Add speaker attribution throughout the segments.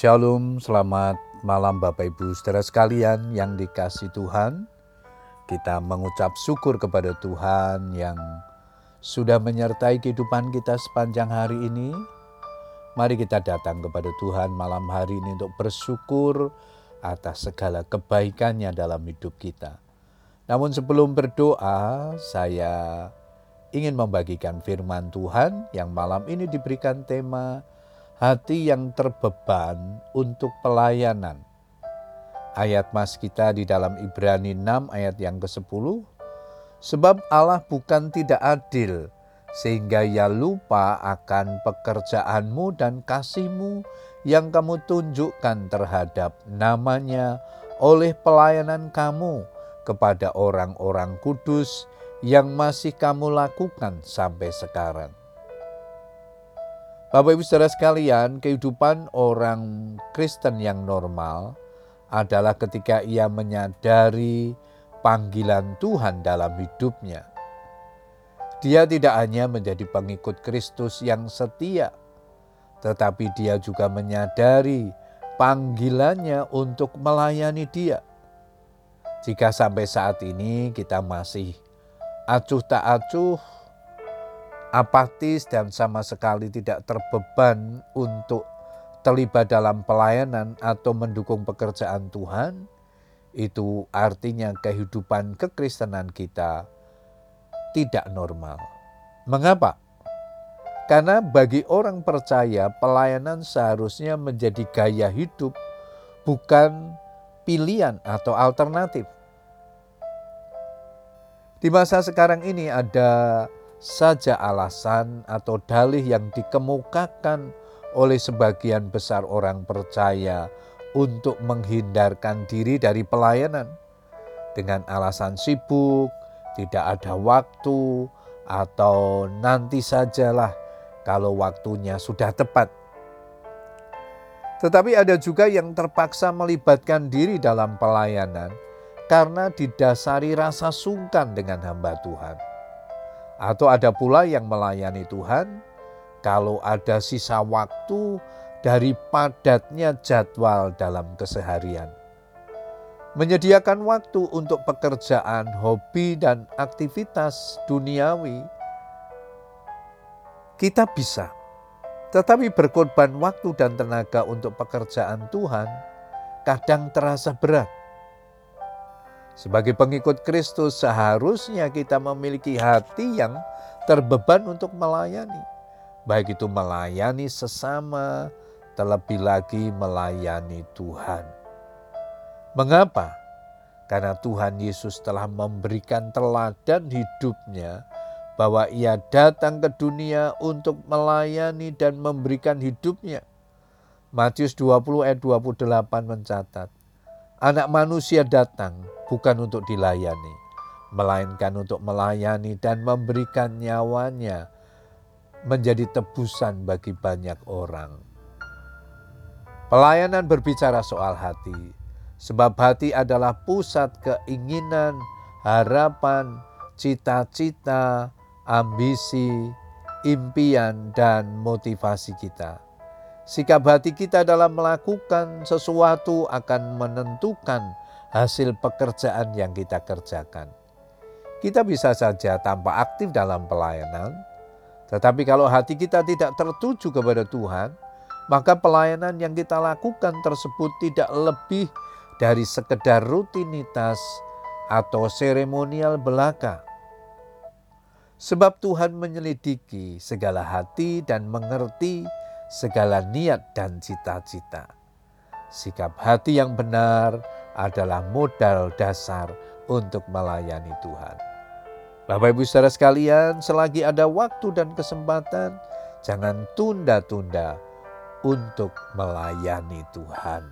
Speaker 1: Shalom, selamat malam Bapak Ibu saudara sekalian yang dikasih Tuhan. Kita mengucap syukur kepada Tuhan yang sudah menyertai kehidupan kita sepanjang hari ini. Mari kita datang kepada Tuhan malam hari ini untuk bersyukur atas segala kebaikannya dalam hidup kita. Namun sebelum berdoa, saya ingin membagikan firman Tuhan yang malam ini diberikan tema hati yang terbeban untuk pelayanan. Ayat mas kita di dalam Ibrani 6 ayat yang ke-10. Sebab Allah bukan tidak adil, sehingga ia lupa akan pekerjaanmu dan kasihmu yang kamu tunjukkan terhadap namanya oleh pelayanan kamu kepada orang-orang kudus yang masih kamu lakukan sampai sekarang. Bapak Ibu Saudara sekalian, kehidupan orang Kristen yang normal adalah ketika ia menyadari panggilan Tuhan dalam hidupnya. Dia tidak hanya menjadi pengikut Kristus yang setia, tetapi dia juga menyadari panggilannya untuk melayani Dia. Jika sampai saat ini kita masih acuh tak acuh, apatis dan sama sekali tidak terbeban untuk terlibat dalam pelayanan atau mendukung pekerjaan Tuhan, itu artinya kehidupan kekristenan kita tidak normal. Mengapa? Karena bagi orang percaya pelayanan seharusnya menjadi gaya hidup bukan pilihan atau alternatif. Di masa sekarang ini ada saja alasan atau dalih yang dikemukakan oleh sebagian besar orang percaya untuk menghindarkan diri dari pelayanan dengan alasan sibuk, tidak ada waktu, atau nanti sajalah kalau waktunya sudah tepat. Tetapi ada juga yang terpaksa melibatkan diri dalam pelayanan karena didasari rasa sungkan dengan hamba Tuhan atau ada pula yang melayani Tuhan kalau ada sisa waktu dari padatnya jadwal dalam keseharian. Menyediakan waktu untuk pekerjaan, hobi, dan aktivitas duniawi, kita bisa. Tetapi berkorban waktu dan tenaga untuk pekerjaan Tuhan kadang terasa berat sebagai pengikut Kristus seharusnya kita memiliki hati yang terbeban untuk melayani. Baik itu melayani sesama, terlebih lagi melayani Tuhan. Mengapa? Karena Tuhan Yesus telah memberikan teladan hidupnya bahwa ia datang ke dunia untuk melayani dan memberikan hidupnya. Matius 20 ayat 28 mencatat, Anak manusia datang bukan untuk dilayani, melainkan untuk melayani dan memberikan nyawanya menjadi tebusan bagi banyak orang. Pelayanan berbicara soal hati, sebab hati adalah pusat keinginan, harapan, cita-cita, ambisi, impian, dan motivasi kita. Sikap hati kita dalam melakukan sesuatu akan menentukan hasil pekerjaan yang kita kerjakan. Kita bisa saja tanpa aktif dalam pelayanan, tetapi kalau hati kita tidak tertuju kepada Tuhan, maka pelayanan yang kita lakukan tersebut tidak lebih dari sekedar rutinitas atau seremonial belaka. Sebab Tuhan menyelidiki segala hati dan mengerti segala niat dan cita-cita. Sikap hati yang benar adalah modal dasar untuk melayani Tuhan. Bapak Ibu Saudara sekalian, selagi ada waktu dan kesempatan, jangan tunda-tunda untuk melayani Tuhan.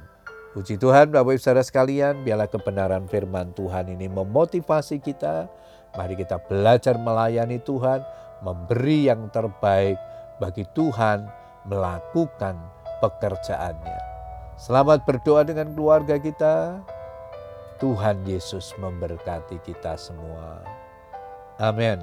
Speaker 1: Puji Tuhan Bapak Ibu Saudara sekalian, biarlah kebenaran firman Tuhan ini memotivasi kita. Mari kita belajar melayani Tuhan, memberi yang terbaik bagi Tuhan melakukan pekerjaannya. Selamat berdoa dengan keluarga kita. Tuhan Yesus memberkati kita semua. Amin.